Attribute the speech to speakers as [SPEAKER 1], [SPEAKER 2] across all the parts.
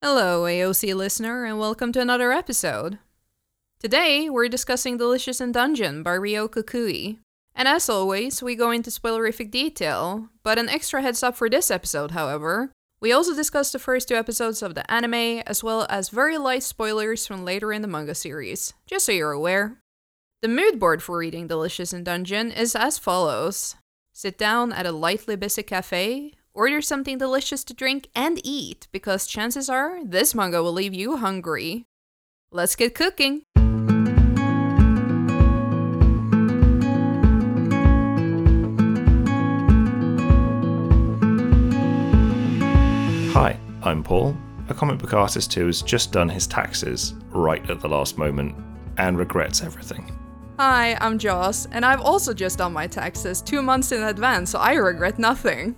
[SPEAKER 1] Hello, AOC listener, and welcome to another episode. Today, we're discussing Delicious in Dungeon by Ryoko Kui. And as always, we go into spoilerific detail, but an extra heads up for this episode, however. We also discuss the first two episodes of the anime, as well as very light spoilers from later in the manga series, just so you're aware. The mood board for reading Delicious in Dungeon is as follows Sit down at a lightly busy cafe, order something delicious to drink and eat, because chances are this manga will leave you hungry. Let's get cooking!
[SPEAKER 2] Hi, I'm Paul, a comic book artist who has just done his taxes right at the last moment and regrets everything.
[SPEAKER 1] Hi, I'm Joss, and I've also just done my taxes two months in advance, so I regret nothing.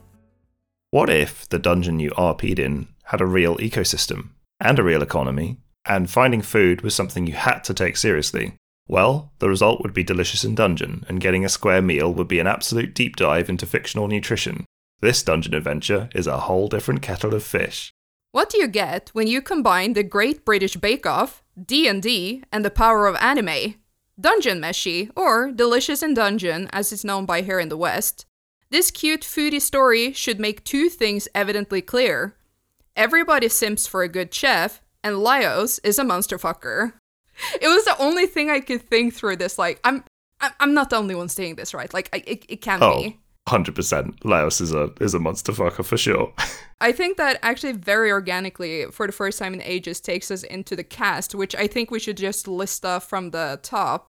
[SPEAKER 2] What if the dungeon you RP'd in had a real ecosystem and a real economy, and finding food was something you had to take seriously? Well, the result would be Delicious in Dungeon, and getting a square meal would be an absolute deep dive into fictional nutrition. This dungeon adventure is a whole different kettle of fish.
[SPEAKER 1] What do you get when you combine the Great British Bake Off, D&D, and the power of anime? Dungeon Meshi, or Delicious in Dungeon as it's known by here in the West. This cute foodie story should make two things evidently clear. Everybody simps for a good chef, and Laios is a monster fucker. It was the only thing I could think through this. Like, I'm, I'm not the only one saying this, right? Like, I, it, it can't
[SPEAKER 2] Oh,
[SPEAKER 1] be.
[SPEAKER 2] 100%. Laios is a is a monster fucker for sure.
[SPEAKER 1] I think that actually very organically, for the first time in ages, takes us into the cast, which I think we should just list off from the top.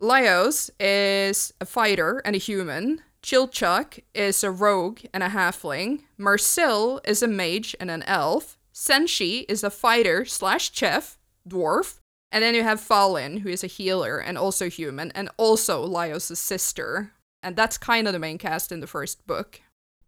[SPEAKER 1] Laios is a fighter and a human. Chilchuck is a rogue and a halfling. Marcille is a mage and an elf. Senshi is a fighter slash chef, dwarf. And then you have Falin, who is a healer and also human, and also Laios' sister. And that's kind of the main cast in the first book.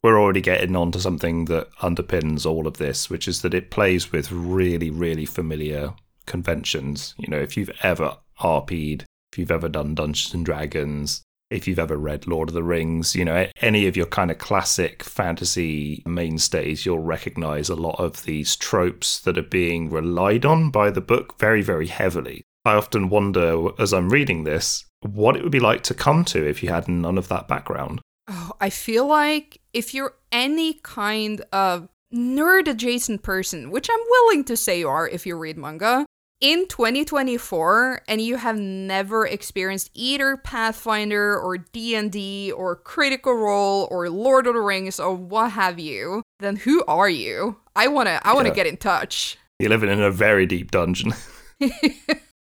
[SPEAKER 2] We're already getting on to something that underpins all of this, which is that it plays with really, really familiar conventions. You know, if you've ever RP'd, if you've ever done Dungeons and Dragons, if you've ever read Lord of the Rings, you know, any of your kind of classic fantasy mainstays, you'll recognize a lot of these tropes that are being relied on by the book very, very heavily. I often wonder as I'm reading this what it would be like to come to if you had none of that background.
[SPEAKER 1] Oh, I feel like if you're any kind of nerd adjacent person, which I'm willing to say you are if you read manga, in 2024 and you have never experienced either Pathfinder or D&D or Critical Role or Lord of the Rings or what have you, then who are you? I want to I want to
[SPEAKER 2] Yeah.
[SPEAKER 1] get in touch.
[SPEAKER 2] You're living in a very deep dungeon.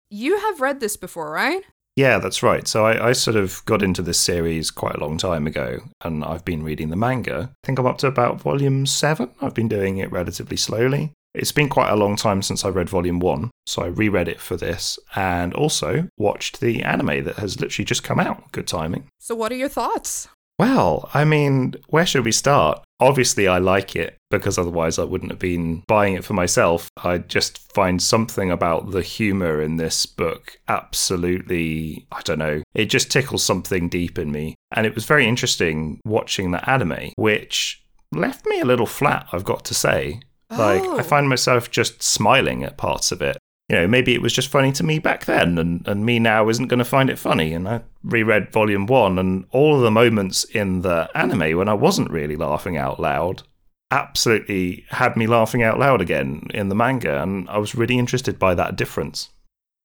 [SPEAKER 1] You have read this before, right?
[SPEAKER 2] Yeah, that's right. So I, I sort of got into this series quite a long time ago, and I've been reading the manga. I think I'm up to about volume seven. I've been doing it relatively slowly. It's been quite a long time since I read volume one, so I reread it for this, and also watched the anime that has literally just come out. Good timing.
[SPEAKER 1] So what are your thoughts?
[SPEAKER 2] Well, I mean, where should we start? Obviously, I like it because otherwise I wouldn't have been buying it for myself. I just find something about the humor in this book absolutely, I don't know, it just tickles something deep in me. And it was very interesting watching the anime, which left me a little flat, I've got to say. Like,
[SPEAKER 1] Oh.
[SPEAKER 2] I find myself just smiling at parts of it you know, maybe it was just funny to me back then, and, and me now isn't going to find it funny. And I reread volume one, and all of the moments in the anime when I wasn't really laughing out loud absolutely had me laughing out loud again in the manga, and I was really interested by that difference.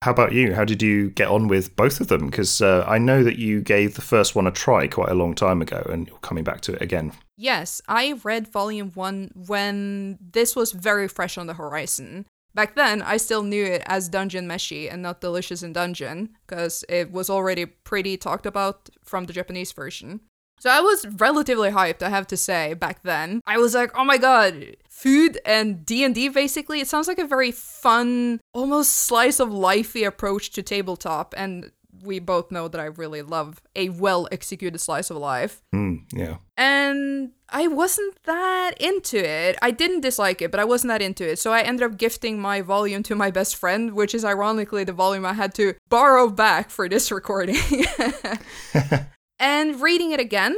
[SPEAKER 2] How about you? How did you get on with both of them? Because uh, I know that you gave the first one a try quite a long time ago, and you're coming back to it again.
[SPEAKER 1] Yes, I read volume one when this was very fresh on the horizon. Back then, I still knew it as Dungeon Meshi and not Delicious in Dungeon, because it was already pretty talked about from the Japanese version. So I was relatively hyped, I have to say, back then. I was like, oh my god, food and D&D basically, it sounds like a very fun, almost slice of lifey approach to tabletop, and we both know that I really love a well executed slice of life
[SPEAKER 2] Hmm, yeah.
[SPEAKER 1] and I wasn't that into it. I didn't dislike it, but I wasn't that into it. So I ended up gifting my volume to my best friend, which is ironically the volume I had to borrow back for this recording. and reading it again,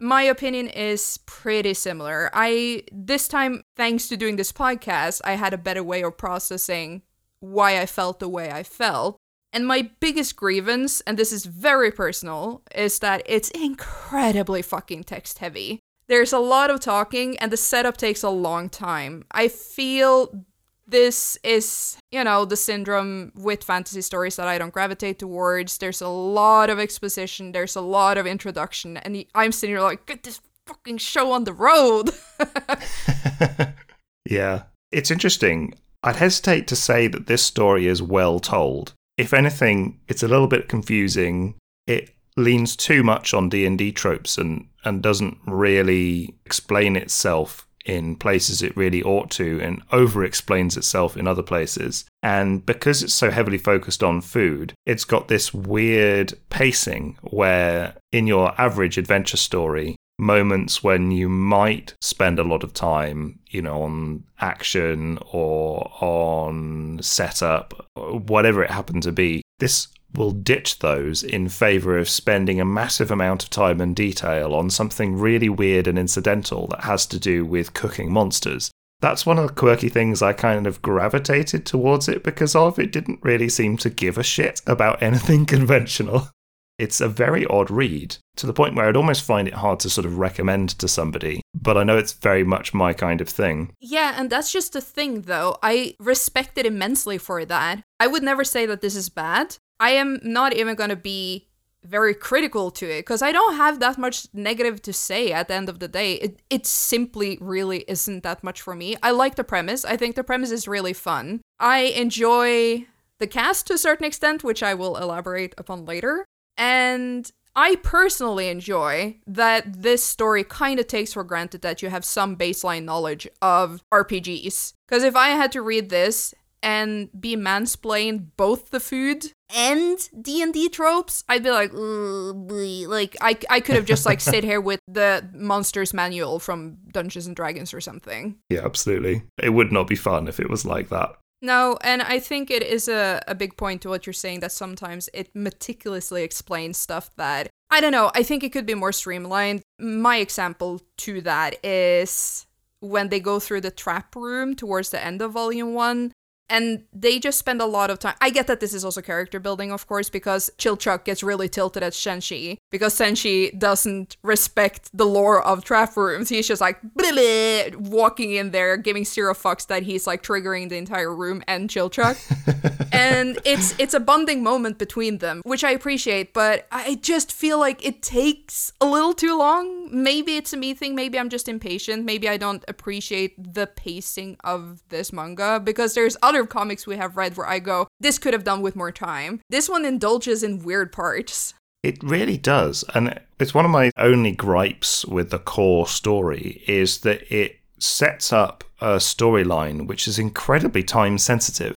[SPEAKER 1] my opinion is pretty similar. I this time thanks to doing this podcast, I had a better way of processing why I felt the way I felt. And my biggest grievance, and this is very personal, is that it's incredibly fucking text heavy. There's a lot of talking, and the setup takes a long time. I feel this is, you know, the syndrome with fantasy stories that I don't gravitate towards. There's a lot of exposition, there's a lot of introduction, and I'm sitting here like, get this fucking show on the road.
[SPEAKER 2] yeah. It's interesting. I'd hesitate to say that this story is well told. If anything, it's a little bit confusing. It leans too much on D&D tropes and and doesn't really explain itself in places it really ought to and over explains itself in other places. And because it's so heavily focused on food, it's got this weird pacing where in your average adventure story, moments when you might spend a lot of time, you know, on action or on setup, whatever it happened to be, this will ditch those in favor of spending a massive amount of time and detail on something really weird and incidental that has to do with cooking monsters. That's one of the quirky things I kind of gravitated towards it because of. It didn't really seem to give a shit about anything conventional. It's a very odd read to the point where I'd almost find it hard to sort of recommend to somebody, but I know it's very much my kind of thing.
[SPEAKER 1] Yeah, and that's just the thing though. I respect it immensely for that. I would never say that this is bad. I am not even going to be very critical to it because I don't have that much negative to say at the end of the day. It, it simply really isn't that much for me. I like the premise. I think the premise is really fun. I enjoy the cast to a certain extent, which I will elaborate upon later. And I personally enjoy that this story kind of takes for granted that you have some baseline knowledge of RPGs. Because if I had to read this and be mansplained both the food and D&D tropes, I'd be like, like I, I could have just like sit here with the monsters manual from Dungeons and Dragons or something.
[SPEAKER 2] Yeah, absolutely. It would not be fun if it was like that.
[SPEAKER 1] No, and I think it is a, a big point to what you're saying that sometimes it meticulously explains stuff that I don't know, I think it could be more streamlined. My example to that is when they go through the trap room towards the end of volume 1 and they just spend a lot of time. I get that this is also character building, of course, because Chilchuck gets really tilted at Senshi because Senshi doesn't respect the lore of trap rooms. He's just like walking in there, giving zero fucks that he's like triggering the entire room and Chilchuck. and it's it's a bonding moment between them, which I appreciate, but I just feel like it takes a little too long. Maybe it's a me thing. Maybe I'm just impatient. Maybe I don't appreciate the pacing of this manga because there's other other comics we have read where I go, this could have done with more time. This one indulges in weird parts.
[SPEAKER 2] It really does. And it's one of my only gripes with the core story is that it sets up a storyline which is incredibly time sensitive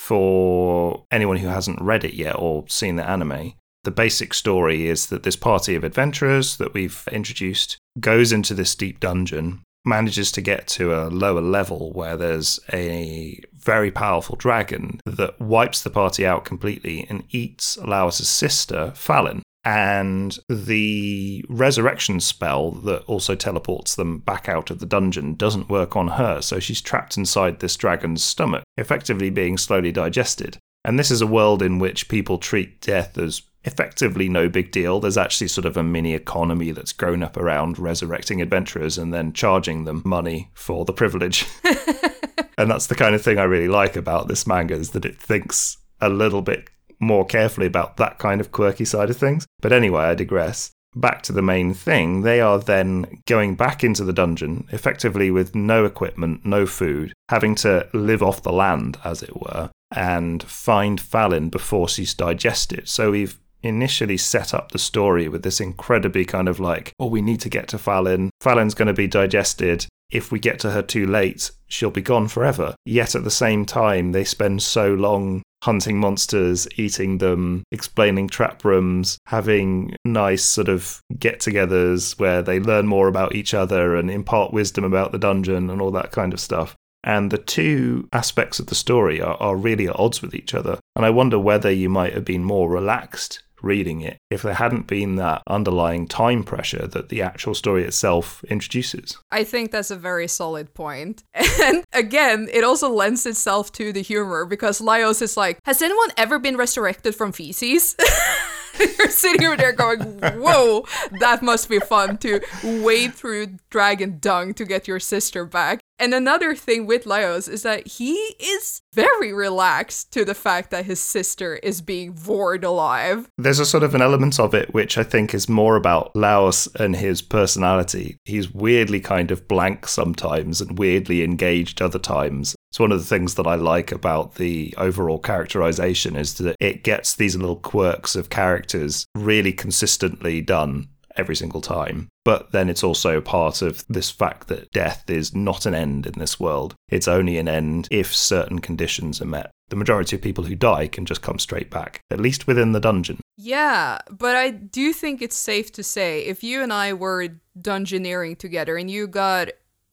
[SPEAKER 2] for anyone who hasn't read it yet or seen the anime. The basic story is that this party of adventurers that we've introduced goes into this deep dungeon manages to get to a lower level where there's a very powerful dragon that wipes the party out completely and eats Laios's sister, Falin. And the resurrection spell that also teleports them back out of the dungeon doesn't work on her, so she's trapped inside this dragon's stomach, effectively being slowly digested. And this is a world in which people treat death as effectively no big deal. There's actually sort of a mini economy that's grown up around resurrecting adventurers and then charging them money for the privilege. and that's the kind of thing I really like about this manga is that it thinks a little bit more carefully about that kind of quirky side of things. But anyway, I digress. Back to the main thing, they are then going back into the dungeon, effectively with no equipment, no food, having to live off the land, as it were, and find Falin before she's digested. So we've initially set up the story with this incredibly kind of like, oh, we need to get to Falin. Falin's going to be digested. If we get to her too late, she'll be gone forever. Yet at the same time, they spend so long hunting monsters, eating them, explaining trap rooms, having nice sort of get togethers where they learn more about each other and impart wisdom about the dungeon and all that kind of stuff. And the two aspects of the story are, are really at odds with each other. And I wonder whether you might have been more relaxed reading it if there hadn't been that underlying time pressure that the actual story itself introduces.
[SPEAKER 1] I think that's a very solid point. And again, it also lends itself to the humor because Laios is like, Has anyone ever been resurrected from feces? You're sitting over there going, Whoa, that must be fun to wade through dragon dung to get your sister back. And another thing with Laios is that he is very relaxed to the fact that his sister is being bored alive.
[SPEAKER 2] There's a sort of an element of it which I think is more about Laios and his personality. He's weirdly kind of blank sometimes and weirdly engaged other times. It's one of the things that I like about the overall characterization is that it gets these little quirks of characters really consistently done every single time. But then it's also part of this fact that death is not an end in this world. It's only an end if certain conditions are met. The majority of people who die can just come straight back, at least within the dungeon.
[SPEAKER 1] Yeah, but I do think it's safe to say if you and I were dungeoneering together and you got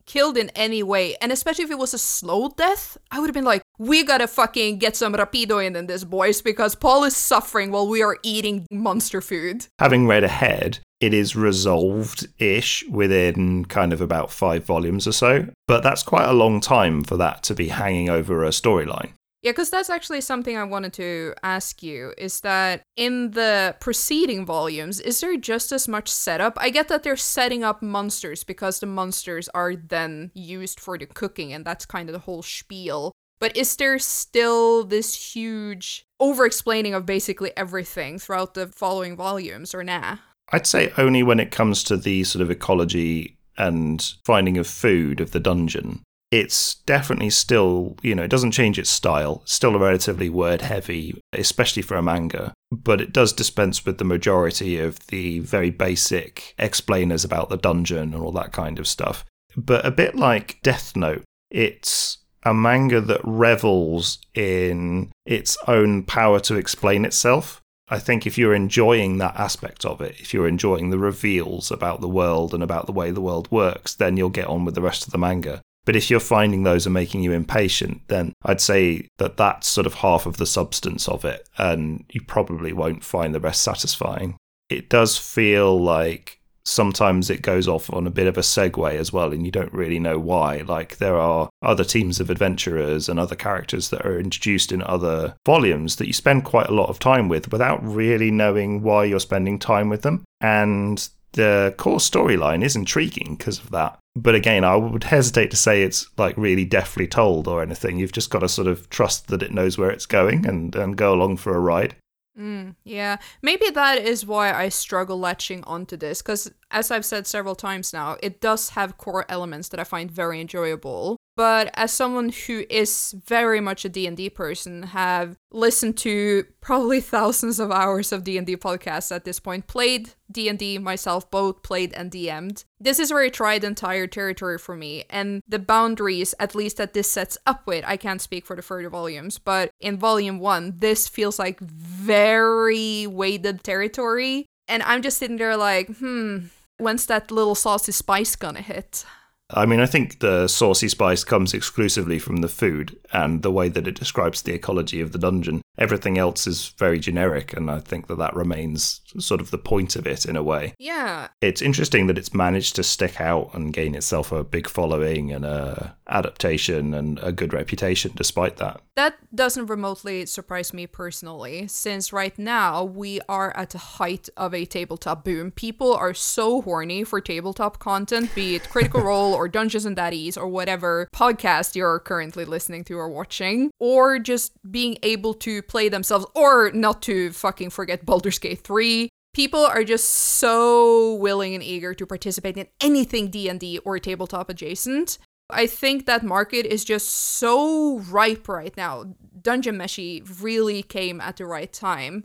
[SPEAKER 1] killed in any way, and especially if it was a slow death, I would have been like, we gotta fucking get some rapido in, in this, boys, because Paul is suffering while we are eating monster food.
[SPEAKER 2] Having read ahead, it is resolved ish within kind of about five volumes or so, but that's quite a long time for that to be hanging over a storyline.
[SPEAKER 1] Yeah, because that's actually something I wanted to ask you is that in the preceding volumes, is there just as much setup? I get that they're setting up monsters because the monsters are then used for the cooking, and that's kind of the whole spiel. But is there still this huge over explaining of basically everything throughout the following volumes, or nah?
[SPEAKER 2] I'd say only when it comes to the sort of ecology and finding of food of the dungeon it's definitely still, you know, it doesn't change its style. It's still relatively word heavy, especially for a manga, but it does dispense with the majority of the very basic explainers about the dungeon and all that kind of stuff. But a bit like Death Note, it's a manga that revels in its own power to explain itself. I think if you're enjoying that aspect of it, if you're enjoying the reveals about the world and about the way the world works, then you'll get on with the rest of the manga. But if you're finding those are making you impatient, then I'd say that that's sort of half of the substance of it, and you probably won't find the rest satisfying. It does feel like sometimes it goes off on a bit of a segue as well, and you don't really know why. Like, there are other teams of adventurers and other characters that are introduced in other volumes that you spend quite a lot of time with without really knowing why you're spending time with them. And the core storyline is intriguing because of that. But again, I would hesitate to say it's like really deftly told or anything. You've just got to sort of trust that it knows where it's going and, and go along for a ride.
[SPEAKER 1] Mm, yeah, maybe that is why I struggle latching onto this because, as I've said several times now, it does have core elements that I find very enjoyable but as someone who is very much a D&D person have listened to probably thousands of hours of D&D podcasts at this point played D&D myself both played and DM'd this is where I tried entire territory for me. And the boundaries at least that this sets up with I can't speak for the further volumes but in volume 1 this feels like very weighted territory. And I'm just sitting there like hmm when's that little saucy spice gonna hit
[SPEAKER 2] I mean, I think the saucy spice comes exclusively from the food and the way that it describes the ecology of the dungeon. Everything else is very generic, and I think that that remains sort of the point of it in a way.
[SPEAKER 1] Yeah.
[SPEAKER 2] It's interesting that it's managed to stick out and gain itself a big following and a adaptation and a good reputation despite that.
[SPEAKER 1] That doesn't remotely surprise me personally, since right now we are at the height of a tabletop boom. People are so horny for tabletop content, be it Critical Role or Dungeons and Daddies or whatever podcast you're currently listening to or watching, or just being able to play themselves, or not to fucking forget Baldur's Gate 3. People are just so willing and eager to participate in anything D&D or tabletop adjacent. I think that market is just so ripe right now. Dungeon Meshi really came at the right time.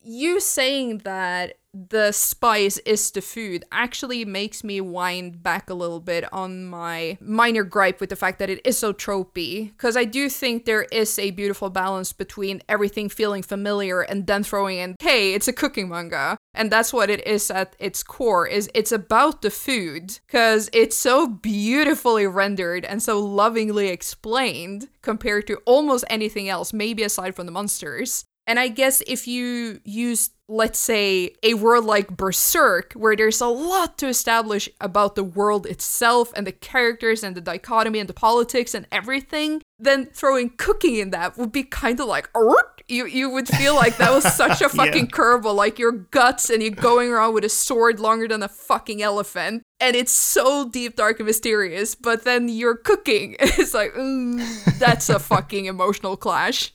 [SPEAKER 1] You saying that the spice is the food actually makes me wind back a little bit on my minor gripe with the fact that it is so tropey. Because I do think there is a beautiful balance between everything feeling familiar and then throwing in, hey, it's a cooking manga. And that's what it is at its core, is it's about the food. Because it's so beautifully rendered and so lovingly explained compared to almost anything else, maybe aside from the monsters And I guess if you use, let's say, a world like Berserk, where there's a lot to establish about the world itself and the characters and the dichotomy and the politics and everything, then throwing cooking in that would be kind of like, you you would feel like that was such a fucking yeah. curveball, like your guts and you going around with a sword longer than a fucking elephant, and it's so deep, dark, and mysterious. But then you're cooking, it's like mm, that's a fucking emotional clash.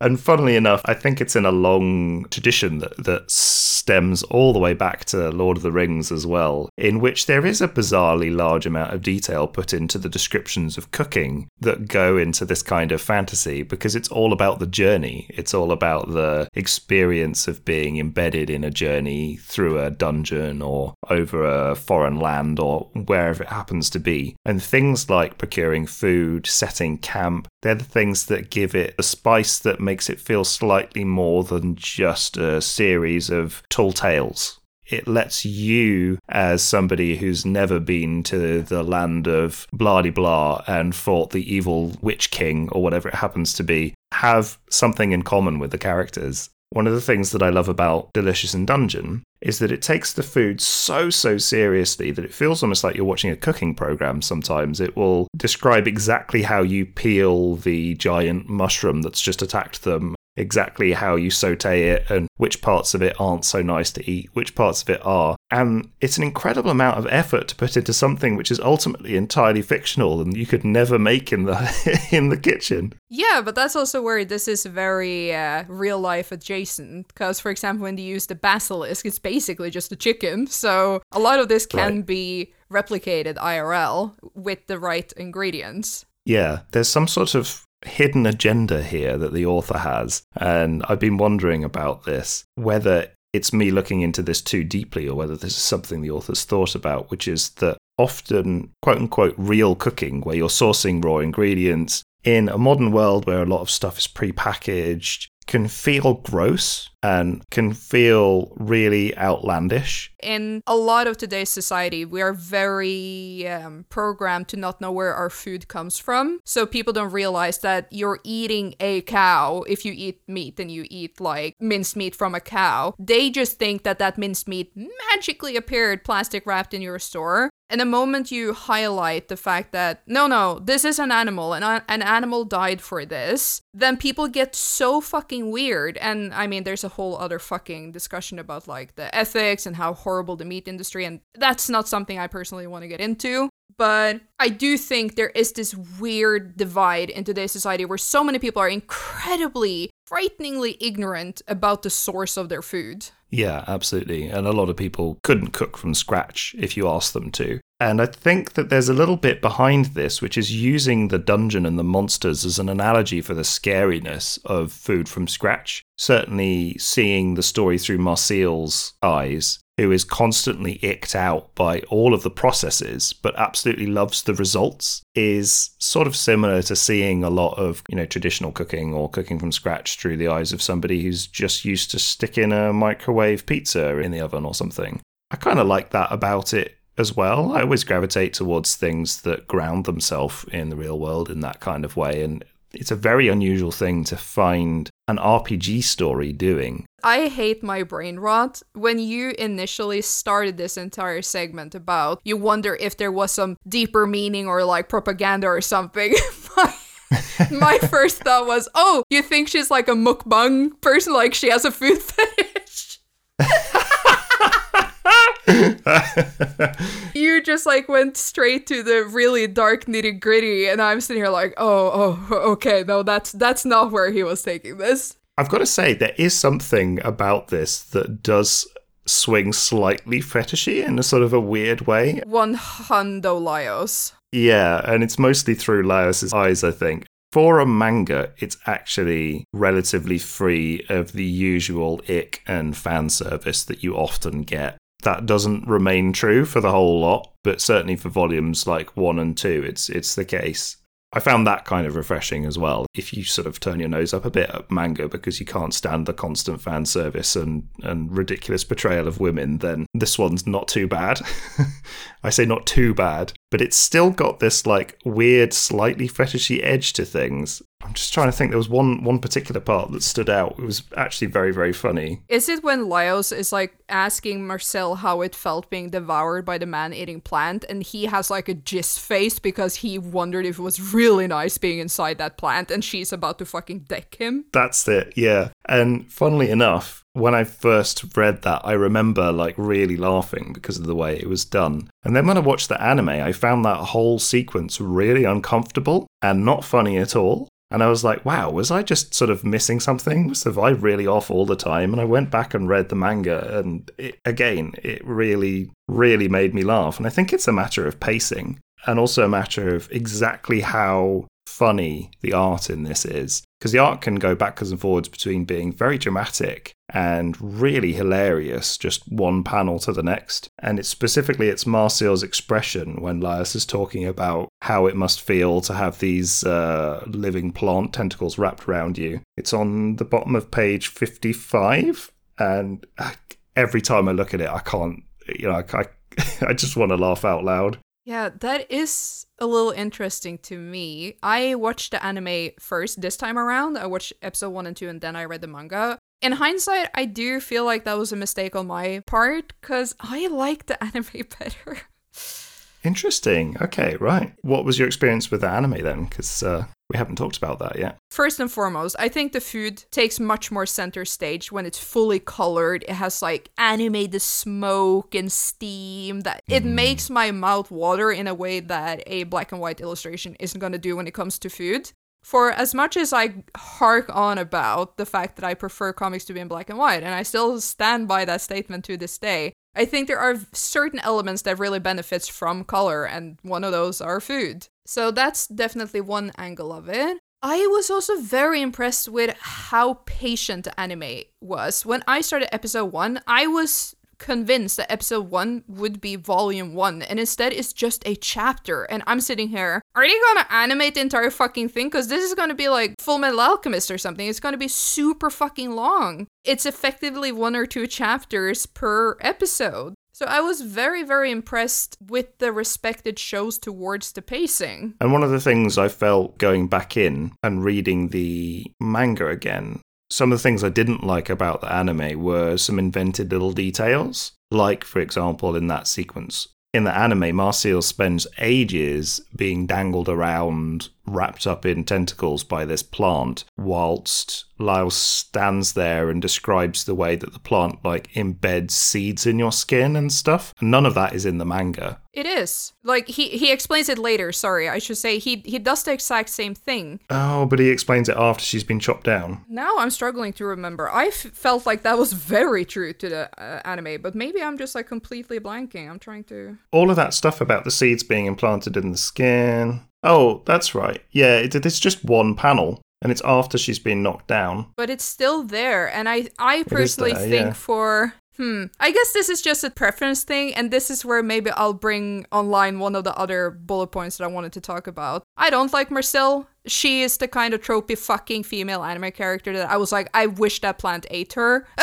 [SPEAKER 2] And funnily enough, I think it's in a long tradition that, that stems all the way back to Lord of the Rings as well, in which there is a bizarrely large amount of detail put into the descriptions of cooking that go into this kind of fantasy because it's all about the journey. It's all about the experience of being embedded in a journey through a dungeon or over a foreign land or wherever it happens to be. And things like procuring food, setting camp, they're the things that give it a spice that makes it feel slightly more than just a series of tall tales. It lets you, as somebody who's never been to the land of blah blah and fought the evil witch king or whatever it happens to be, have something in common with the characters. One of the things that I love about Delicious in Dungeon is that it takes the food so, so seriously that it feels almost like you're watching a cooking program sometimes. It will describe exactly how you peel the giant mushroom that's just attacked them exactly how you saute it and which parts of it aren't so nice to eat, which parts of it are. And it's an incredible amount of effort to put into something which is ultimately entirely fictional and you could never make in the in the kitchen.
[SPEAKER 1] Yeah, but that's also where this is very uh, real life adjacent. Because, for example, when you use the basilisk, it's basically just a chicken. So a lot of this can right. be replicated IRL with the right ingredients.
[SPEAKER 2] Yeah, there's some sort of hidden agenda here that the author has. And I've been wondering about this whether it's me looking into this too deeply or whether this is something the author's thought about, which is that often, quote unquote, real cooking, where you're sourcing raw ingredients in a modern world where a lot of stuff is pre-packaged can feel gross and can feel really outlandish.
[SPEAKER 1] In a lot of today's society, we are very um, programmed to not know where our food comes from. So people don't realize that you're eating a cow. If you eat meat and you eat like minced meat from a cow, they just think that that minced meat magically appeared plastic wrapped in your store. And the moment you highlight the fact that, no, no, this is an animal and uh, an animal died for this, then people get so fucking weird. And I mean, there's a whole other fucking discussion about like the ethics and how horrible the meat industry, and that's not something I personally want to get into. But I do think there is this weird divide in today's society where so many people are incredibly, frighteningly ignorant about the source of their food.
[SPEAKER 2] Yeah, absolutely. And a lot of people couldn't cook from scratch if you asked them to. And I think that there's a little bit behind this, which is using the dungeon and the monsters as an analogy for the scariness of food from scratch. Certainly, seeing the story through Marcille's eyes, who is constantly icked out by all of the processes, but absolutely loves the results, is sort of similar to seeing a lot of, you know, traditional cooking or cooking from scratch through the eyes of somebody who's just used to sticking a microwave pizza in the oven or something. I kind of like that about it as well. I always gravitate towards things that ground themselves in the real world in that kind of way. And it's a very unusual thing to find an RPG story doing.
[SPEAKER 1] I hate my brain rot. When you initially started this entire segment about you wonder if there was some deeper meaning or like propaganda or something, my, first thought was, oh, you think she's like a mukbang person? Like she has a food fetish? you just like went straight to the really dark nitty gritty, and I'm sitting here like, oh, oh, okay, no, that's that's not where he was taking this.
[SPEAKER 2] I've got to say, there is something about this that does swing slightly fetishy in a sort of a weird way.
[SPEAKER 1] One hundo Laios.
[SPEAKER 2] Yeah, and it's mostly through Laios's eyes, I think. For a manga, it's actually relatively free of the usual ick and fan service that you often get that doesn't remain true for the whole lot, but certainly for volumes like one and two, it's it's the case. I found that kind of refreshing as well. If you sort of turn your nose up a bit at manga because you can't stand the constant fan service and, and ridiculous portrayal of women, then this one's not too bad. I say not too bad, but it's still got this like weird, slightly fetishy edge to things. I'm just trying to think. There was one one particular part that stood out. It was actually very very funny.
[SPEAKER 1] Is it when Laios is like asking Marcille how it felt being devoured by the man-eating plant, and he has like a gist face because he wondered if it was really nice being inside that plant, and she's about to fucking deck him?
[SPEAKER 2] That's it. Yeah. And funnily enough, when I first read that, I remember like really laughing because of the way it was done. And then when I watched the anime, I found that whole sequence really uncomfortable and not funny at all. And I was like, wow, was I just sort of missing something? Was I really off all the time? And I went back and read the manga, and it, again, it really, really made me laugh. And I think it's a matter of pacing and also a matter of exactly how funny the art in this is. Because the art can go backwards and forwards between being very dramatic and really hilarious, just one panel to the next. And it's specifically it's Marcille's expression when Laios is talking about how it must feel to have these uh, living plant tentacles wrapped around you. It's on the bottom of page 55. And every time I look at it, I can't, you know, I, I, I just want to laugh out loud.
[SPEAKER 1] Yeah, that is a little interesting to me. I watched the anime first this time around. I watched episode 1 and 2 and then I read the manga. In hindsight, I do feel like that was a mistake on my part because I like the anime better.
[SPEAKER 2] Interesting. Okay, right. What was your experience with the anime then? Because uh, we haven't talked about that yet.
[SPEAKER 1] First and foremost, I think the food takes much more center stage when it's fully colored. It has like animated smoke and steam that it
[SPEAKER 2] Mm.
[SPEAKER 1] makes my mouth water in a way that a black and white illustration isn't going to do when it comes to food. For as much as I hark on about the fact that I prefer comics to be in black and white, and I still stand by that statement to this day, I think there are certain elements that really benefits from color, and one of those are food. So that's definitely one angle of it. I was also very impressed with how patient anime was. When I started episode one, I was convinced that episode one would be volume one, and instead it's just a chapter. And I'm sitting here, are they gonna animate the entire fucking thing? Because this is gonna be like Full Metal Alchemist or something. It's gonna be super fucking long. It's effectively one or two chapters per episode. So I was very, very impressed with the respect it shows towards the pacing.
[SPEAKER 2] And one of the things I felt going back in and reading the manga again, some of the things I didn't like about the anime were some invented little details. Like, for example, in that sequence. In the anime, Marcille spends ages being dangled around, wrapped up in tentacles by this plant, whilst Lyle stands there and describes the way that the plant like embeds seeds in your skin and stuff. And none of that is in the manga.
[SPEAKER 1] It is. Like he he explains it later, sorry. I should say he he does the exact same thing.
[SPEAKER 2] Oh, but he explains it after she's been chopped down.
[SPEAKER 1] Now I'm struggling to remember. I f- felt like that was very true to the uh, anime, but maybe I'm just like completely blanking. I'm trying to
[SPEAKER 2] all of that stuff about the seeds being implanted in the skin. Oh, that's right. Yeah, it, it's just one panel, and it's after she's been knocked down.
[SPEAKER 1] but it's still there and I I personally
[SPEAKER 2] there,
[SPEAKER 1] think
[SPEAKER 2] yeah.
[SPEAKER 1] for Hmm. I guess this is just a preference thing, and this is where maybe I'll bring online one of the other bullet points that I wanted to talk about. I don't like Marcille. She is the kind of tropey fucking female anime character that I was like, I wish that plant ate her.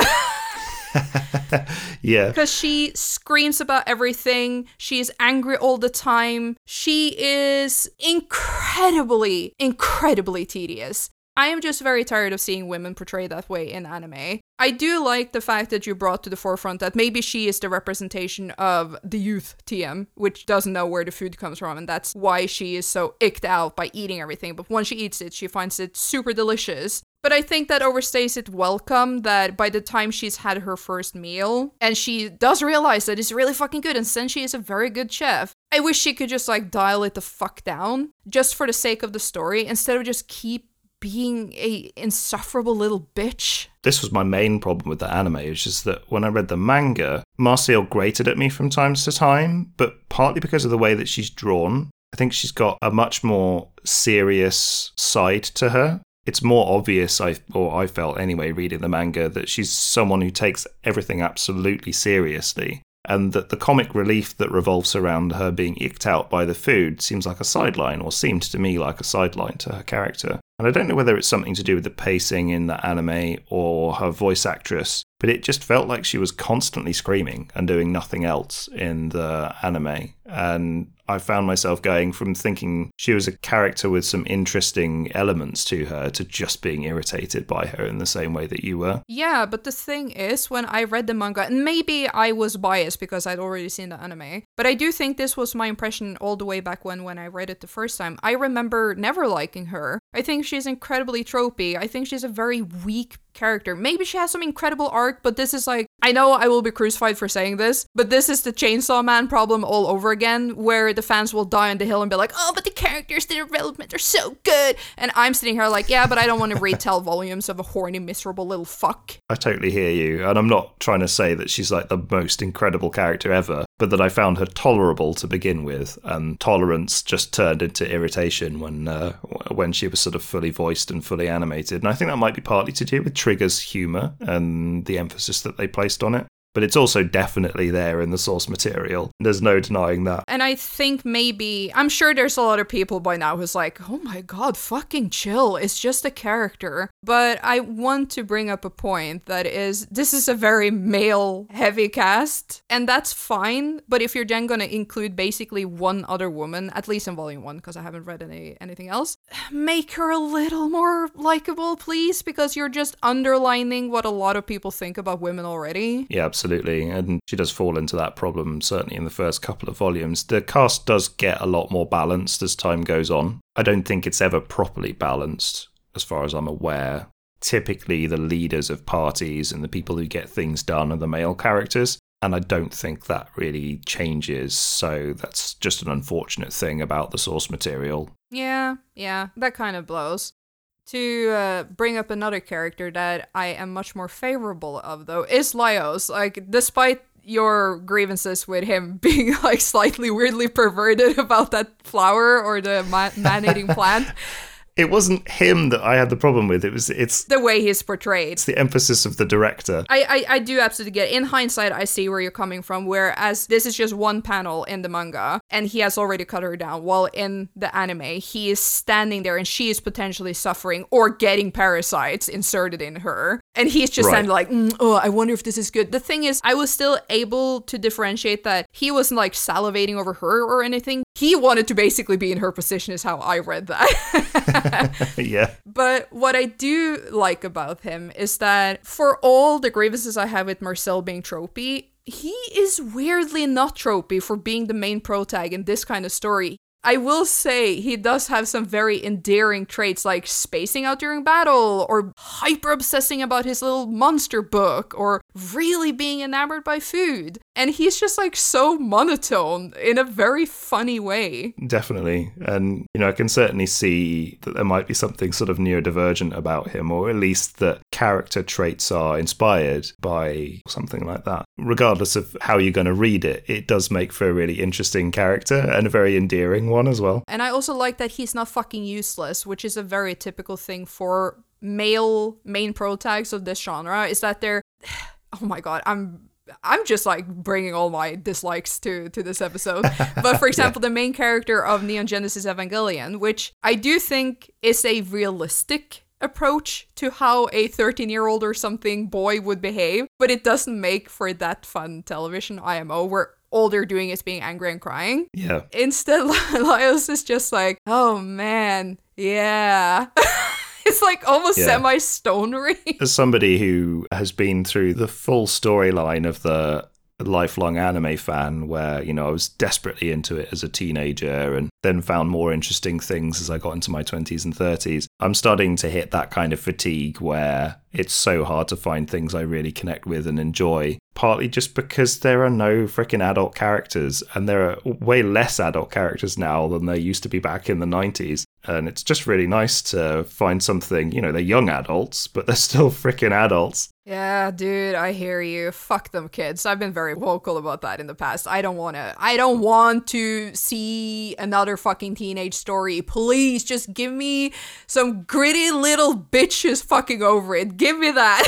[SPEAKER 2] Yeah.
[SPEAKER 1] because she screams about everything. She is angry all the time. She is incredibly, incredibly tedious. I am just very tired of seeing women portrayed that way in anime. I do like the fact that you brought to the forefront that maybe she is the representation of the youth TM, which doesn't know where the food comes from, and that's why she is so icked out by eating everything. But once she eats it, she finds it super delicious. But I think that overstays it welcome that by the time she's had her first meal and she does realize that it's really fucking good and since she is a very good chef, I wish she could just like dial it the fuck down just for the sake of the story instead of just keep being a insufferable little bitch.
[SPEAKER 2] This was my main problem with the anime, it's just that when I read the manga, Marcille grated at me from time to time, but partly because of the way that she's drawn. I think she's got a much more serious side to her. It's more obvious, I or I felt anyway, reading the manga, that she's someone who takes everything absolutely seriously, and that the comic relief that revolves around her being icked out by the food seems like a sideline, or seemed to me like a sideline to her character. And I don't know whether it's something to do with the pacing in the anime or her voice actress, but it just felt like she was constantly screaming and doing nothing else in the anime. And I found myself going from thinking she was a character with some interesting elements to her to just being irritated by her in the same way that you were.
[SPEAKER 1] Yeah, but the thing is, when I read the manga, and maybe I was biased because I'd already seen the anime, but I do think this was my impression all the way back when when I read it the first time. I remember never liking her. I think she's incredibly tropey. I think she's a very weak character. Maybe she has some incredible arc, but this is like I know I will be crucified for saying this, but this is the Chainsaw Man problem all over again, where the fans will die on the hill and be like, "Oh, but the characters, the development are so good," and I'm sitting here like, "Yeah, but I don't want to retell volumes of a horny, miserable little fuck."
[SPEAKER 2] I totally hear you, and I'm not trying to say that she's like the most incredible character ever, but that I found her tolerable to begin with, and tolerance just turned into irritation when uh, when she was sort of fully voiced and fully animated, and I think that might be partly to do with Trigger's humor and the emphasis that they placed on it but it's also definitely there in the source material. There's no denying that.
[SPEAKER 1] And I think maybe, I'm sure there's a lot of people by now who's like, oh my god, fucking chill, it's just a character. But I want to bring up a point that is, this is a very male heavy cast, and that's fine. But if you're then gonna include basically one other woman, at least in volume one, because I haven't read any anything else, make her a little more likable, please, because you're just underlining what a lot of people think about women already.
[SPEAKER 2] Yeah, absolutely absolutely. And she does fall into that problem, certainly in the first couple of volumes. The cast does get a lot more balanced as time goes on. I don't think it's ever properly balanced, as far as I'm aware. Typically, the leaders of parties and the people who get things done are the male characters. And I don't think that really changes. So that's just an unfortunate thing about the source material.
[SPEAKER 1] Yeah, yeah, that kind of blows. To uh, bring up another character that I am much more favorable of, though, is Laios. Like, despite your grievances with him being like slightly weirdly perverted about that flower or the man-eating plant
[SPEAKER 2] it wasn't him that I had the problem with. It was it's
[SPEAKER 1] the way he's portrayed.
[SPEAKER 2] It's the emphasis of the director.
[SPEAKER 1] I, I I do absolutely get. It. In hindsight, I see where you're coming from. Whereas this is just one panel in the manga, and he has already cut her down. While in the anime, he is standing there, and she is potentially suffering or getting parasites inserted in her, and he's just right. like, mm, oh, I wonder if this is good. The thing is, I was still able to differentiate that he wasn't like salivating over her or anything. He wanted to basically be in her position, is how I read that.
[SPEAKER 2] yeah.
[SPEAKER 1] But what I do like about him is that for all the grievances I have with Marcille being tropey, he is weirdly not tropey for being the main protag in this kind of story. I will say he does have some very endearing traits like spacing out during battle, or hyper obsessing about his little monster book, or really being enamored by food. And he's just like so monotone in a very funny way.
[SPEAKER 2] Definitely. And, you know, I can certainly see that there might be something sort of neurodivergent about him, or at least that character traits are inspired by something like that. Regardless of how you're going to read it, it does make for a really interesting character and a very endearing one as well.
[SPEAKER 1] And I also like that he's not fucking useless, which is a very typical thing for male main pro tags of this genre. Is that they're, oh my god, I'm I'm just like bringing all my dislikes to to this episode. But for example, yeah. the main character of Neon Genesis Evangelion, which I do think is a realistic approach to how a 13 year old or something boy would behave, but it doesn't make for that fun television IMO where all they're doing is being angry and crying.
[SPEAKER 2] Yeah.
[SPEAKER 1] Instead, Laios is just like, oh man, yeah. it's like almost yeah. semi stonery.
[SPEAKER 2] As somebody who has been through the full storyline of the lifelong anime fan where, you know, I was desperately into it as a teenager and then found more interesting things as I got into my 20s and 30s. I'm starting to hit that kind of fatigue where it's so hard to find things I really connect with and enjoy. Partly just because there are no freaking adult characters, and there are way less adult characters now than there used to be back in the 90s. And it's just really nice to find something, you know, they're young adults, but they're still freaking adults.
[SPEAKER 1] Yeah, dude, I hear you. Fuck them kids. I've been very vocal about that in the past. I don't want to I don't want to see another fucking teenage story. Please just give me some gritty little bitches fucking over it give me that.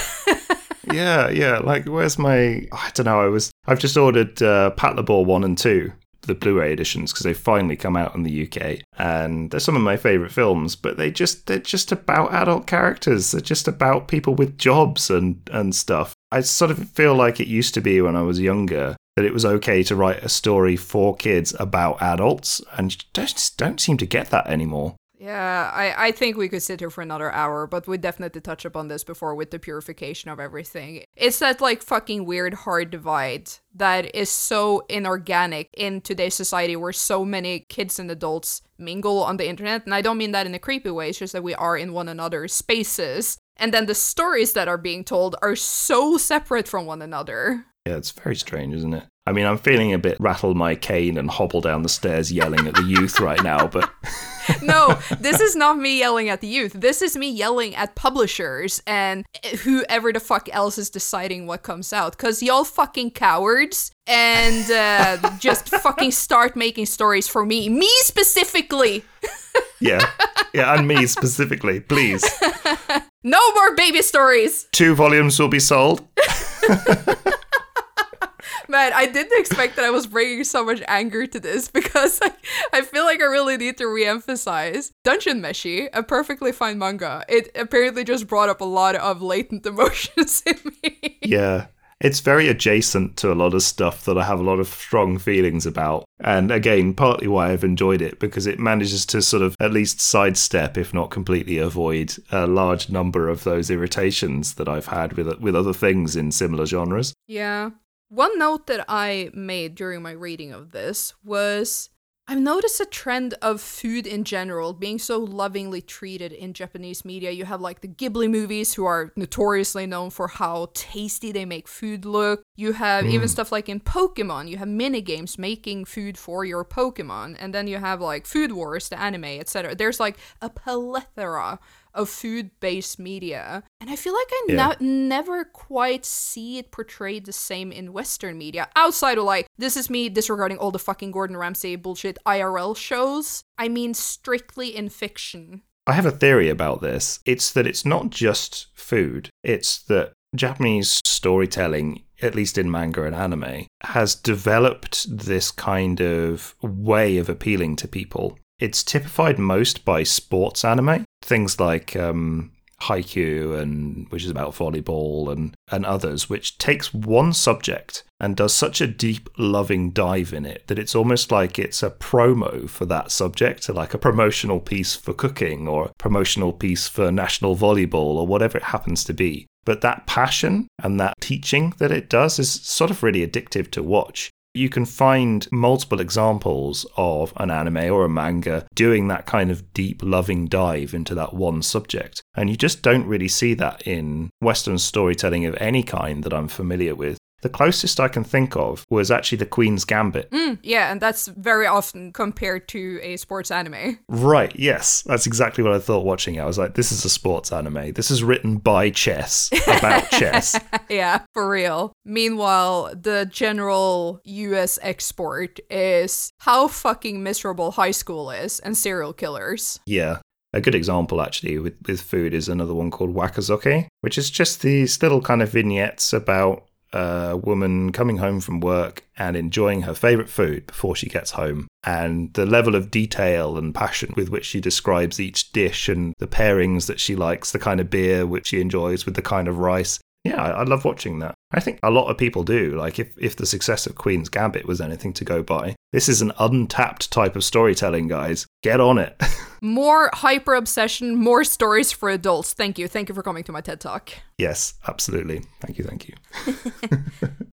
[SPEAKER 2] yeah, yeah. Like, where's my? I don't know. I was. I've just ordered uh, Patlabor one and two the Blu-ray editions because they finally come out in the UK, and they're some of my favorite films. But they just they're just about adult characters. They're just about people with jobs and and stuff. I sort of feel like it used to be when I was younger that it was okay to write a story for kids about adults, and just don't seem to get that anymore.
[SPEAKER 1] Yeah, I, I think we could sit here for another hour, but we definitely touch upon this before with the purification of everything. It's that like fucking weird hard divide that is so inorganic in today's society where so many kids and adults mingle on the internet. And I don't mean that in a creepy way, it's just that we are in one another's spaces. And then the stories that are being told are so separate from one another.
[SPEAKER 2] Yeah, it's very strange, isn't it? I mean, I'm feeling a bit rattle my cane and hobble down the stairs yelling at the youth right now, but.
[SPEAKER 1] no, this is not me yelling at the youth. This is me yelling at publishers and whoever the fuck else is deciding what comes out. Because y'all fucking cowards and uh, just fucking start making stories for me. Me specifically.
[SPEAKER 2] yeah. Yeah, and me specifically, please.
[SPEAKER 1] No more baby stories.
[SPEAKER 2] Two volumes will be sold.
[SPEAKER 1] Man, I didn't expect that I was bringing so much anger to this because I, I feel like I really need to re-emphasize Dungeon Meshi, a perfectly fine manga. It apparently just brought up a lot of latent emotions in me.
[SPEAKER 2] Yeah. It's very adjacent to a lot of stuff that I have a lot of strong feelings about. And again, partly why I've enjoyed it, because it manages to sort of at least sidestep, if not completely avoid, a large number of those irritations that I've had with, with other things in similar genres.
[SPEAKER 1] Yeah. One note that I made during my reading of this was I've noticed a trend of food in general being so lovingly treated in Japanese media. You have like the Ghibli movies, who are notoriously known for how tasty they make food look. You have mm. even stuff like in Pokemon, you have mini games making food for your Pokemon. And then you have like Food Wars, the anime, etc. There's like a plethora of food based media. And I feel like I yeah. never quite see it portrayed the same in Western media, outside of like, this is me disregarding all the fucking Gordon Ramsay bullshit IRL shows. I mean, strictly in fiction.
[SPEAKER 2] I have a theory about this. It's that it's not just food, it's that Japanese storytelling, at least in manga and anime, has developed this kind of way of appealing to people it's typified most by sports anime, things like um, Haikyuu, and which is about volleyball, and and others, which takes one subject and does such a deep, loving dive in it that it's almost like it's a promo for that subject, like a promotional piece for cooking or a promotional piece for national volleyball or whatever it happens to be. But that passion and that teaching that it does is sort of really addictive to watch you can find multiple examples of an anime or a manga doing that kind of deep, loving dive into that one subject. And you just don't really see that in Western storytelling of any kind that I'm familiar with. The closest I can think of was actually the Queen's Gambit.
[SPEAKER 1] Mm, yeah, and that's very often compared to a sports anime.
[SPEAKER 2] Right, yes. That's exactly what I thought watching it. I was like, this is a sports anime. This is written by chess, about chess.
[SPEAKER 1] Yeah, for real. Meanwhile, the general US export is how fucking miserable high school is and serial killers.
[SPEAKER 2] Yeah, a good example, actually, with, with food is another one called Wakakozake, which is just these little kind of vignettes about a woman coming home from work and enjoying her favorite food before she gets home. And the level of detail and passion with which she describes each dish and the pairings that she likes, the kind of beer which she enjoys with the kind of rice, yeah, I, I love watching that. I think a lot of people do. Like, if, if the success of Queen's Gambit was anything to go by, this is an untapped type of storytelling, guys. Get on it.
[SPEAKER 1] more hyper obsession, more stories for adults. Thank you. Thank you for coming to my TED Talk.
[SPEAKER 2] Yes, absolutely. Thank you. Thank you.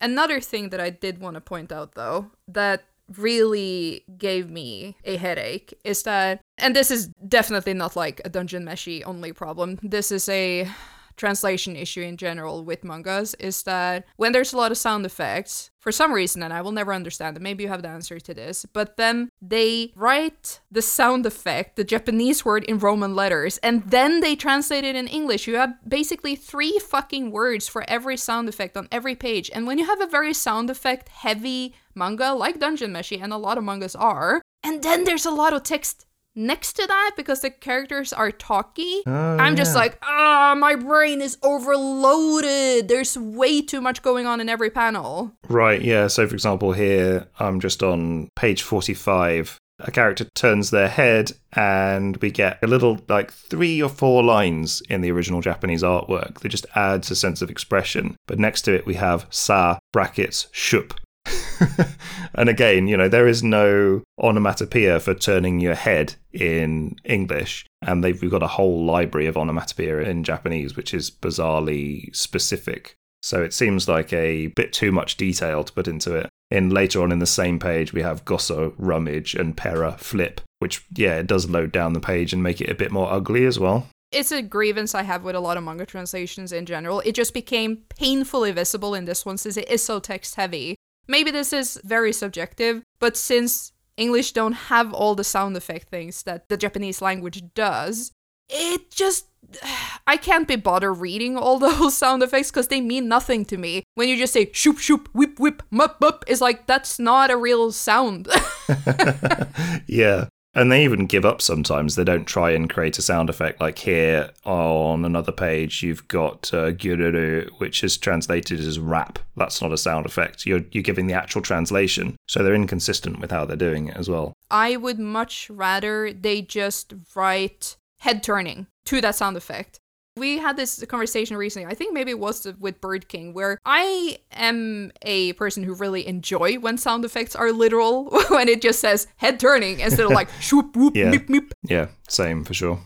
[SPEAKER 1] Another thing that I did want to point out, though, that really gave me a headache is that, and this is definitely not like a Dungeon Meshi only problem. This is a translation issue in general with mangas is that when there's a lot of sound effects, for some reason, and I will never understand it, maybe you have the answer to this, but then they write the sound effect, the Japanese word, in Roman letters, and then they translate it in English. You have basically three fucking words for every sound effect on every page. And when you have a very sound effect heavy manga like Dungeon Meshi, and a lot of mangas are, and then there's a lot of text next to that because the characters are talky.
[SPEAKER 2] Oh,
[SPEAKER 1] I'm just
[SPEAKER 2] yeah.
[SPEAKER 1] like, ah, my brain is overloaded. There's way too much going on in every panel.
[SPEAKER 2] Right, yeah. So, for example, here I'm just on page 45. A character turns their head, and we get a little, like, three or four lines in the original Japanese artwork that just adds a sense of expression. But next to it, we have sa brackets shup. and again, you know, there is no onomatopoeia for turning your head in English. And they've, we've got a whole library of onomatopoeia in Japanese, which is bizarrely specific. So it seems like a bit too much detail to put into it. In later on in the same page, we have Gosso, Rummage, and Pera, Flip, which, yeah, it does load down the page and make it a bit more ugly as well.
[SPEAKER 1] It's a grievance I have with a lot of manga translations in general. It just became painfully visible in this one since it is so text heavy. Maybe this is very subjective, but since English don't have all the sound effect things that the Japanese language does, it just I can't be bothered reading all those sound effects because they mean nothing to me. When you just say shoop shoop whip whip mup mup, it's like that's not a real sound.
[SPEAKER 2] yeah. And they even give up sometimes. They don't try and create a sound effect. Like here on another page, you've got uh, which is translated as rap. That's not a sound effect. You're, you're giving the actual translation. So they're inconsistent with how they're doing it as well.
[SPEAKER 1] I would much rather they just write head turning to that sound effect. We had this conversation recently. I think maybe it was with Bird King, where I am a person who really enjoy when sound effects are literal, when it just says head turning instead of like shoop whoop
[SPEAKER 2] Yeah.
[SPEAKER 1] meep meep.
[SPEAKER 2] Yeah, same for sure.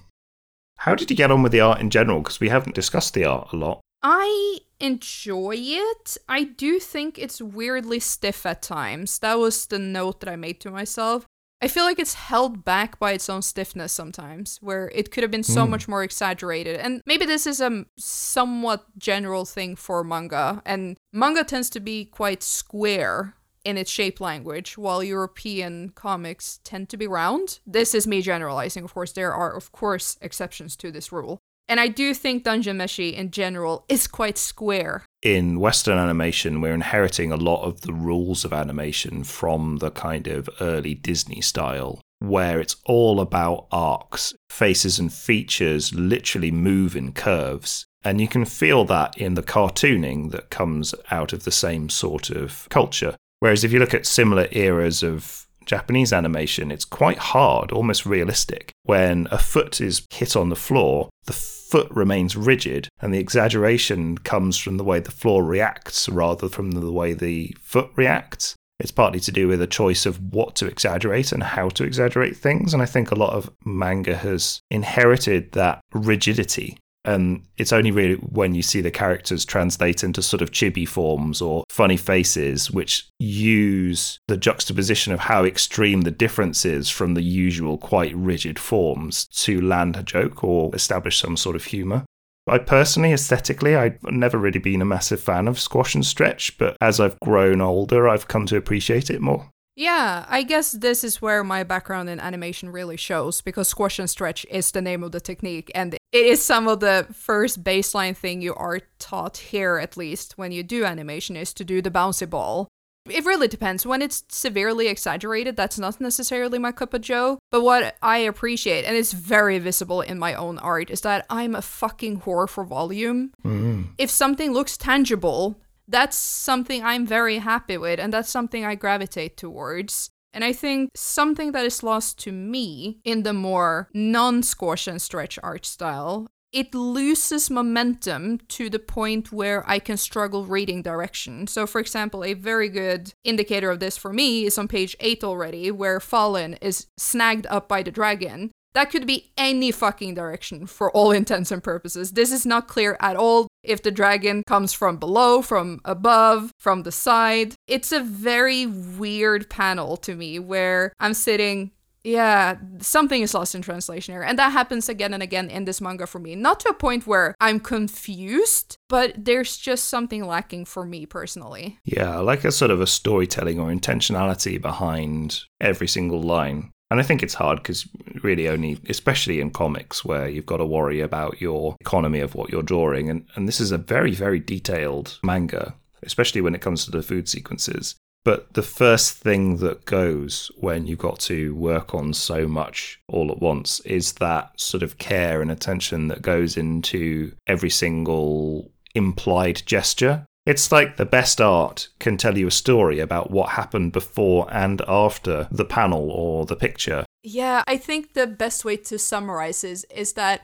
[SPEAKER 2] How did you get on with the art in general? Because we haven't discussed the art a lot.
[SPEAKER 1] I enjoy it. I do think it's weirdly stiff at times. That was the note that I made to myself. I feel like it's held back by its own stiffness sometimes, where it could have been so
[SPEAKER 2] Hmm.
[SPEAKER 1] much more exaggerated. And maybe this is a somewhat general thing for manga, and manga tends to be quite square in its shape language, while European comics tend to be round. This is me generalizing, of course. There are, of course, exceptions to this rule. And I do think Dungeon Meshi in general is quite square.
[SPEAKER 2] In Western animation, we're inheriting a lot of the rules of animation from the kind of early Disney style, where it's all about arcs. Faces and features literally move in curves. And you can feel that in the cartooning that comes out of the same sort of culture. Whereas if you look at similar eras of Japanese animation, it's quite hard, almost realistic. When a foot is hit on the floor, the foot remains rigid, and the exaggeration comes from the way the floor reacts rather from the way the foot reacts. It's partly to do with a choice of what to exaggerate and how to exaggerate things. And I think a lot of manga has inherited that rigidity and it's only really when you see the characters translate into sort of chibi forms or funny faces, which use the juxtaposition of how extreme the difference is from the usual quite rigid forms to land a joke or establish some sort of humor. I personally, aesthetically, I've never really been a massive fan of squash and stretch, but as I've grown older, I've come to appreciate it more.
[SPEAKER 1] Yeah, I guess this is where my background in animation really shows because squash and stretch is the name of the technique and it is some of the first baseline thing you are taught here at least when you do animation is to do the bouncy ball. It really depends. When it's severely exaggerated, that's not necessarily my cup of joe. But what I appreciate, and it's very visible in my own art, is that I'm a fucking whore for volume. Mm-hmm. If something looks tangible, that's something I'm very happy with, and that's something I gravitate towards. And I think something that is lost to me in the more non squash and stretch art style, it loses momentum to the point where I can struggle reading direction. So, for example, a very good indicator of this for me is on page 8 already, where Falin is snagged up by the dragon. That could be any fucking direction for all intents and purposes. This is not clear at all if the dragon comes from below, from above, from the side. It's a very weird panel to me where I'm sitting, yeah, something is lost in translation here. And that happens again and again in this manga for me. Not to a point where I'm confused, but there's just something lacking for me personally.
[SPEAKER 2] Yeah, like a sort of a storytelling or intentionality behind every single line. And I think it's hard because really only, especially in comics where you've got to worry about your economy of what you're drawing. And, and this is a very, very detailed manga, especially when it comes to the food sequences. But the first thing that goes when you've got to work on so much all at once is that sort of care and attention that goes into every single implied gesture. It's like the best art can tell you a story about what happened before and after the panel or the picture.
[SPEAKER 3] Yeah, I think the best way to summarize is is that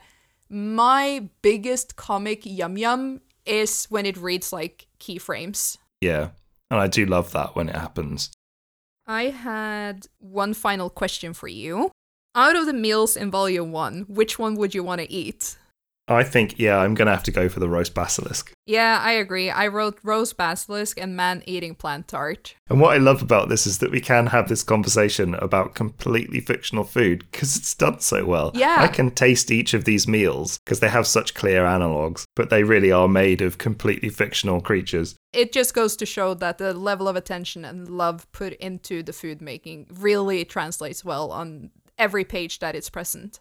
[SPEAKER 3] my biggest comic yum yum is when it reads like keyframes.
[SPEAKER 2] Yeah. And I do love that when it happens.
[SPEAKER 1] I had one final question for you. Out of the meals in volume one, which one would you want to eat?
[SPEAKER 2] I think, yeah, I'm going to have to go for the roast basilisk.
[SPEAKER 1] Yeah, I agree. I wrote roast basilisk and man eating plant tart.
[SPEAKER 2] And what I love about this is that we can have this conversation about completely fictional food because it's done so well.
[SPEAKER 1] Yeah.
[SPEAKER 2] I can taste each of these meals because they have such clear analogues, but they really are made of completely fictional creatures.
[SPEAKER 1] It just goes to show that the level of attention and love put into the food making really translates well on every page that it's present.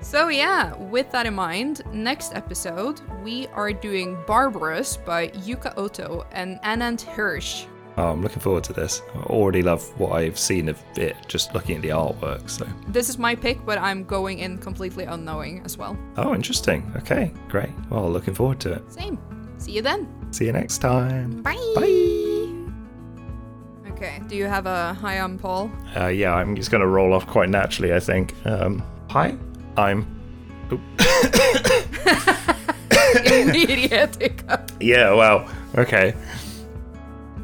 [SPEAKER 1] So, yeah, with that in mind, next episode we are doing Barbarous by Yuko Ota and Ananth Hirsh.
[SPEAKER 2] Oh, I'm looking forward to this. I already love what I've seen of it just looking at the artwork. So,
[SPEAKER 1] This is my pick, but I'm going in completely unknowing as well.
[SPEAKER 2] oh, interesting. Okay, great. Well, looking forward to it.
[SPEAKER 1] Same. See you then.
[SPEAKER 2] See you next time.
[SPEAKER 1] Bye.
[SPEAKER 2] Bye.
[SPEAKER 1] Okay, do you have a hi, I'm Paul?
[SPEAKER 2] Uh, yeah, I'm just going to roll off quite naturally, I think. Um, hi, I'm.
[SPEAKER 1] Immediate hiccup.
[SPEAKER 2] Yeah, wow. Okay.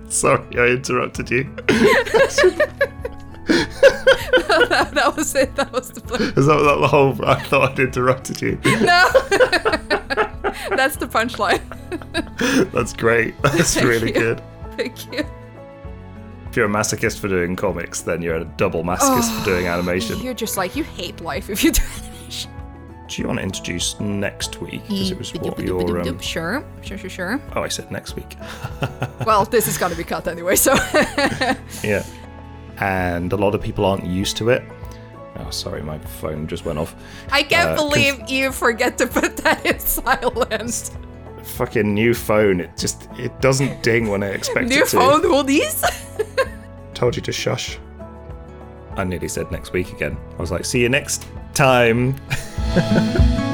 [SPEAKER 2] Sorry, I interrupted you.
[SPEAKER 1] that, that was it. That was the plan.
[SPEAKER 2] Is that, that the whole? I thought I'd interrupted you.
[SPEAKER 1] No! That's the punchline.
[SPEAKER 2] That's great. That's
[SPEAKER 1] Thank
[SPEAKER 2] really
[SPEAKER 1] you.
[SPEAKER 2] good.
[SPEAKER 1] Thank you.
[SPEAKER 2] If you're a masochist for doing comics, then you're a double masochist for doing animation.
[SPEAKER 1] You're just like, you hate life if you do.
[SPEAKER 2] Do you want to introduce next week? Because it was what your. Um...
[SPEAKER 1] Sure, sure, sure, sure.
[SPEAKER 2] Oh, I said next week.
[SPEAKER 1] Well, this is gonna be cut anyway, so.
[SPEAKER 2] yeah. And a lot of people aren't used to it. Oh, sorry, my phone just went off.
[SPEAKER 1] I can't
[SPEAKER 2] Uh,
[SPEAKER 1] believe you forget to put that in silence.
[SPEAKER 2] Fucking new phone. It just it doesn't ding when I expect
[SPEAKER 1] New
[SPEAKER 2] it to.
[SPEAKER 1] New phone hoodies?
[SPEAKER 2] Told you to shush. I nearly said next week again. I was like, see you next time.